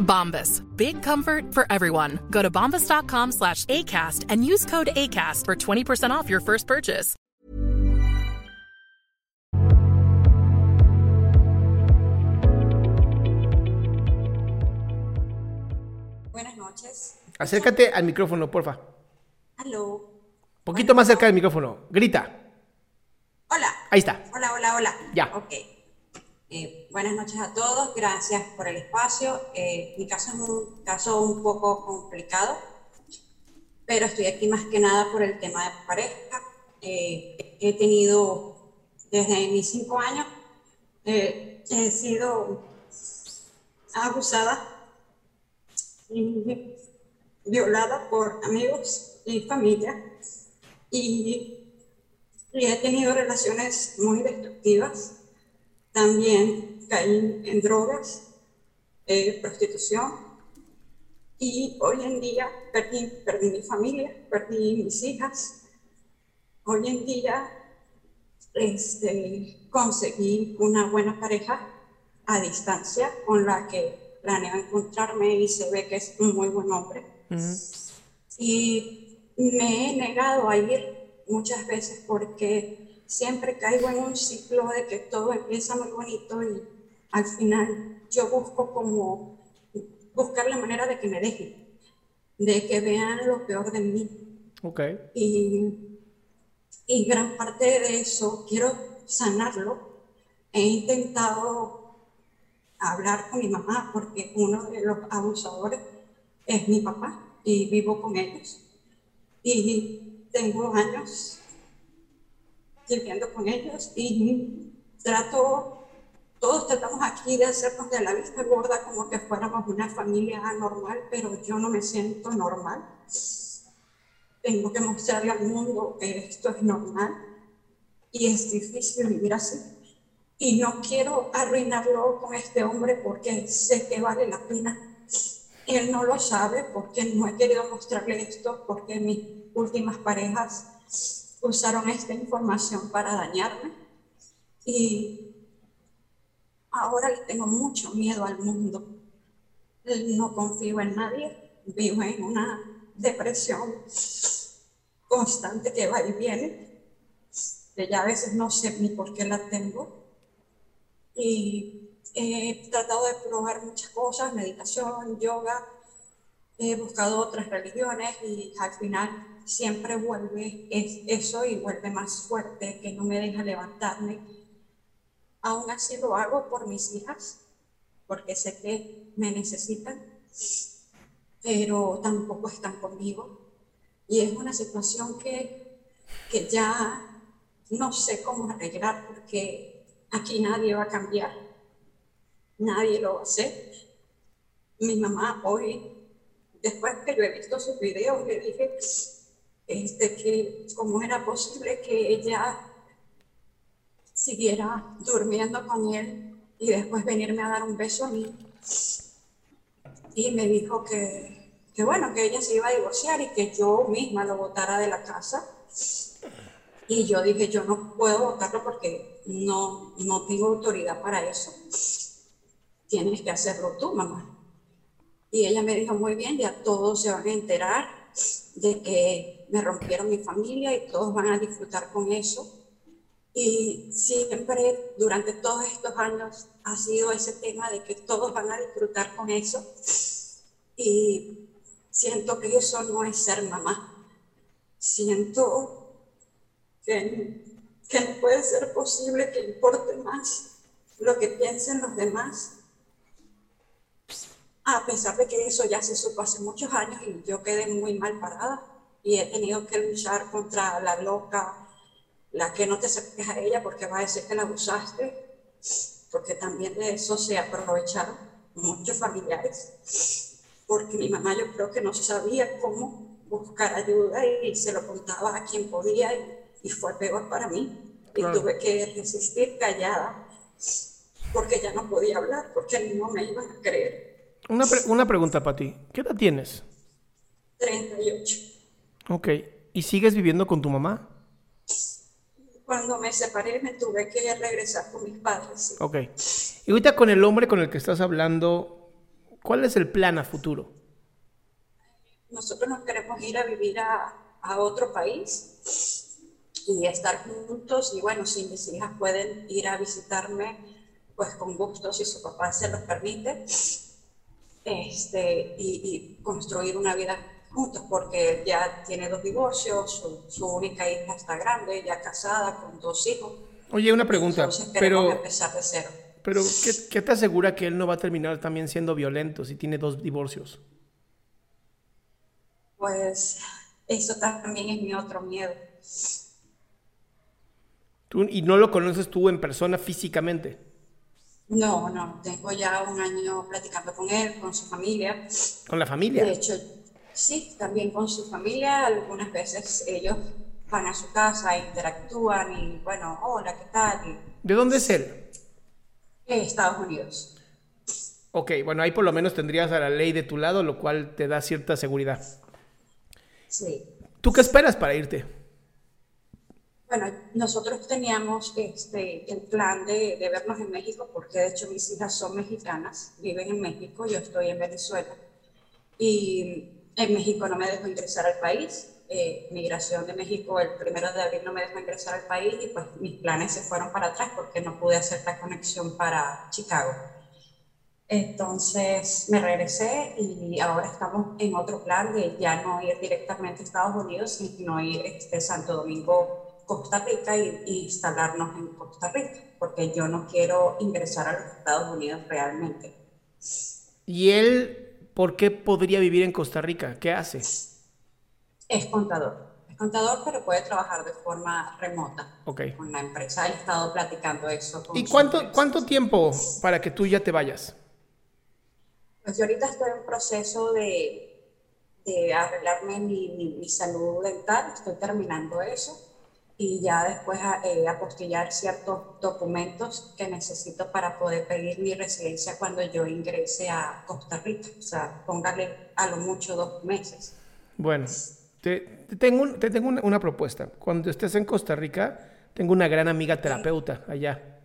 Bombas. Big comfort for everyone. Go to bombas.com slash ACAST and use code ACAST for 20% off your first purchase. Buenas noches. Acércate al micrófono, porfa. Aló. Poquito más cerca del micrófono. Grita. Hola. Ahí está. Hola, hola, hola. Ya. Ok. Eh, buenas noches a todos. Gracias por el espacio. Eh, mi caso es un caso un poco complicado, pero estoy aquí más que nada por el tema de pareja. Eh, he tenido desde mis cinco años, eh, he sido abusada y violada por amigos y familia y, y he tenido relaciones muy destructivas. También caí en drogas, eh, prostitución y hoy en día perdí, perdí mi familia, perdí mis hijas. Hoy en día este, conseguí una buena pareja a distancia con la que planeo encontrarme y se ve que es un muy buen hombre. Y me he negado a ir muchas veces porque siempre caigo en un ciclo de que todo empieza muy bonito y al final yo busco como buscar la manera de que me dejen, de que vean lo peor de mí. Ok. Y, y gran parte de eso quiero sanarlo. He intentado hablar con mi mamá porque uno de los abusadores es mi papá y vivo con ellos. Y tengo años viviendo con ellos y trato, todos tratamos aquí de hacernos de la vista gorda como que fuéramos una familia normal, pero yo no me siento normal. Tengo que mostrarle al mundo que esto es normal y es difícil vivir así. Y no quiero arruinarlo con este hombre porque sé que vale la pena. Él no lo sabe porque no he querido mostrarle esto porque mis últimas parejas usaron esta información para dañarme. Y ahora le tengo mucho miedo al mundo. No confío en nadie. Vivo en una depresión constante que va y viene, que ya a veces no sé ni por qué la tengo. Y he tratado de probar muchas cosas, meditación, yoga, he buscado otras religiones y al final siempre vuelve es eso y vuelve más fuerte, que no me deja levantarme. Aún así lo hago por mis hijas, porque sé que me necesitan, pero tampoco están conmigo. Y es una situación que, que ya no sé cómo arreglar, porque aquí nadie va a cambiar, nadie lo va a hacer. Mi mamá hoy, después que yo he visto sus videos, le dije este, que cómo era posible que ella siguiera durmiendo con él y después venirme a dar un beso a mí. Y me dijo que, que bueno, que ella se iba a divorciar y que yo misma lo botara de la casa. Y yo dije, yo no puedo votarlo porque no, no tengo autoridad para eso. Tienes que hacerlo tú, mamá. Y ella me dijo, muy bien, ya todos se van a enterar de que me rompieron mi familia y todos van a disfrutar con eso. Y siempre durante todos estos años ha sido ese tema de que todos van a disfrutar con eso. Y siento que eso no es ser mamá. Siento que, no puede ser posible que importe más lo que piensen los demás. A pesar de que eso ya se supo hace muchos años y yo quedé muy mal parada y he tenido que luchar contra la loca, la que no te acerques a ella porque va a decir que la abusaste, porque también de eso se aprovecharon muchos familiares, porque mi mamá yo creo que no sabía cómo buscar ayuda y se lo contaba a quien podía y, fue peor para mí. Y tuve que resistir callada porque ya no podía hablar, porque no me iban a creer. Una, una pregunta para ti. ¿Qué edad tienes? 38. Ok. ¿Y sigues viviendo con tu mamá? Cuando me separé me tuve que regresar con mis padres. Ok. Y ahorita con el hombre con el que estás hablando, ¿cuál es el plan a futuro? Nosotros nos queremos ir a vivir a, a otro país y estar juntos y bueno, si mis hijas pueden ir a visitarme, pues con gusto, si su papá se los permite, este, y, y construir una vida juntos porque ya tiene dos divorcios, su, única hija está grande, ya casada con dos hijos. Oye, una pregunta, pero empezar de cero. Pero ¿qué, te asegura que él no va a terminar también siendo violento si tiene dos divorcios? Pues eso también es mi otro miedo. ¿Tú, ¿Y no lo conoces tú en persona físicamente? No, no, tengo ya un año platicando con él, con su familia. ¿Con la familia? De hecho, Sí, también con su familia. Algunas veces ellos van a su casa, interactúan y bueno, hola, ¿qué tal? ¿De dónde es él? En Estados Unidos. Ok, bueno, ahí por lo menos tendrías a la ley de tu lado, lo cual te da cierta seguridad. Sí. ¿Tú qué esperas para irte? Bueno, nosotros teníamos este, el plan de, de vernos en México, porque de hecho mis hijas son mexicanas, viven en México, yo estoy en Venezuela. Y en México no me dejó ingresar al país. Eh, migración de México el primero de abril no me dejó ingresar al país y pues mis planes se fueron para atrás porque no pude hacer la conexión para Chicago. Entonces me regresé y ahora estamos en otro plan de ya no ir directamente a Estados Unidos, sino ir este Santo Domingo, Costa Rica y, y instalarnos en Costa Rica, porque yo no quiero ingresar a los Estados Unidos realmente. ¿Y él ¿por qué podría vivir en Costa Rica? ¿Qué hace? Es contador. Es contador, pero puede trabajar de forma remota okay. con la empresa. He estado platicando eso. ¿Y cuánto, cuánto tiempo para que tú ya te vayas? Pues yo ahorita estoy en proceso de, de arreglarme mi, mi salud dental. Estoy terminando eso y ya después eh, apostillar ciertos documentos que necesito para poder pedir mi residencia cuando yo ingrese a Costa Rica. O sea, póngale a lo mucho dos meses. Bueno, te, tengo, te tengo una, propuesta. Cuando estés en Costa Rica, tengo una gran amiga terapeuta allá.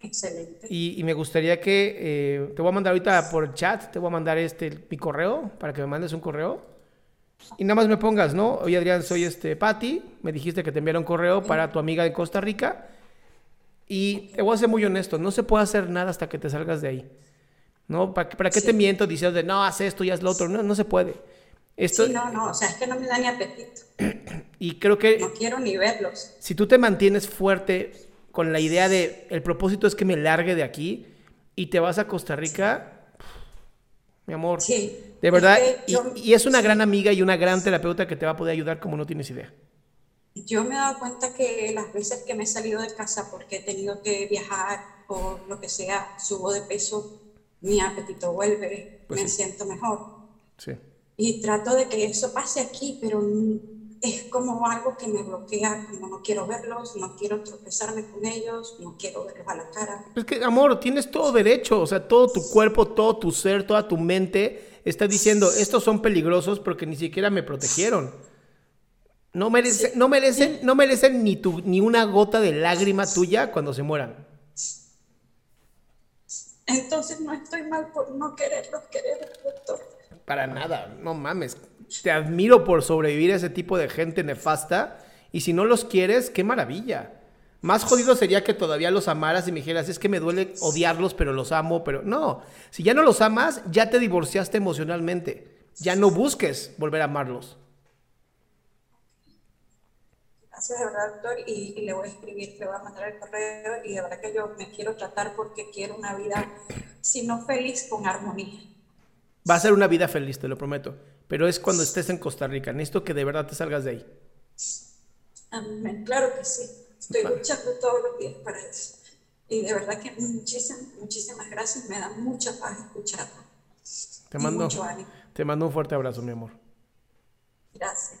Excelente. Y, me gustaría que eh, te voy a mandar ahorita por chat, te voy a mandar este mi correo para que me mandes un correo y nada más me pongas, ¿no? Oye, Adrián, soy este Patti. Me dijiste que te enviara un correo para tu amiga de Costa Rica. Y te voy a ser muy honesto, no se puede hacer nada hasta que te salgas de ahí. ¿No? ¿Para, para qué te miento diciendo de no, haz esto y haz lo otro? No, no se puede. Esto, sí, no, no, o sea, es que no me da ni apetito. Y creo que... No quiero ni verlos. Si tú te mantienes fuerte con la idea de el propósito es que me largue de aquí y te vas a Costa Rica, mi amor. Sí. De verdad. y, es una gran amiga y una gran terapeuta que te va a poder ayudar como no tienes idea. Yo me he dado cuenta que las veces que me he salido de casa porque he tenido que viajar o lo que sea, subo de peso, mi apetito vuelve, pues me siento mejor. Sí. Y trato de que eso pase aquí, pero es como algo que me bloquea, como no quiero verlos, no quiero tropezarme con ellos, no quiero verlos a la cara. Es que, amor, tienes todo derecho, o sea, todo tu cuerpo, todo tu ser, toda tu mente está diciendo, estos son peligrosos porque ni siquiera me protegieron. No, merece, no merecen, no merecen ni, tu, ni una gota de lágrima tuya cuando se mueran. Entonces no estoy mal por no quererlos querer, doctor. Para nada, no mames. Te admiro por sobrevivir a ese tipo de gente nefasta. Y si no los quieres, qué maravilla. Más jodido sería que todavía los amaras y me dijeras, es que me duele odiarlos, pero los amo, pero no. Si ya no los amas, ya te divorciaste emocionalmente. Ya no busques volver a amarlos. Gracias de verdad, doctor, y, y le voy a escribir, le voy a mandar el correo y de verdad que yo me quiero tratar porque quiero una vida, si no feliz, con armonía. Va a ser una vida feliz, te lo prometo. Pero es cuando estés en Costa Rica. Necesito que de verdad te salgas de ahí. Amén, claro que sí. Estoy luchando todos los días para eso. Y de verdad que muchísimas, muchísimas gracias. Me da mucha paz escucharlo. Te mando, te mando un fuerte abrazo, mi amor. Gracias.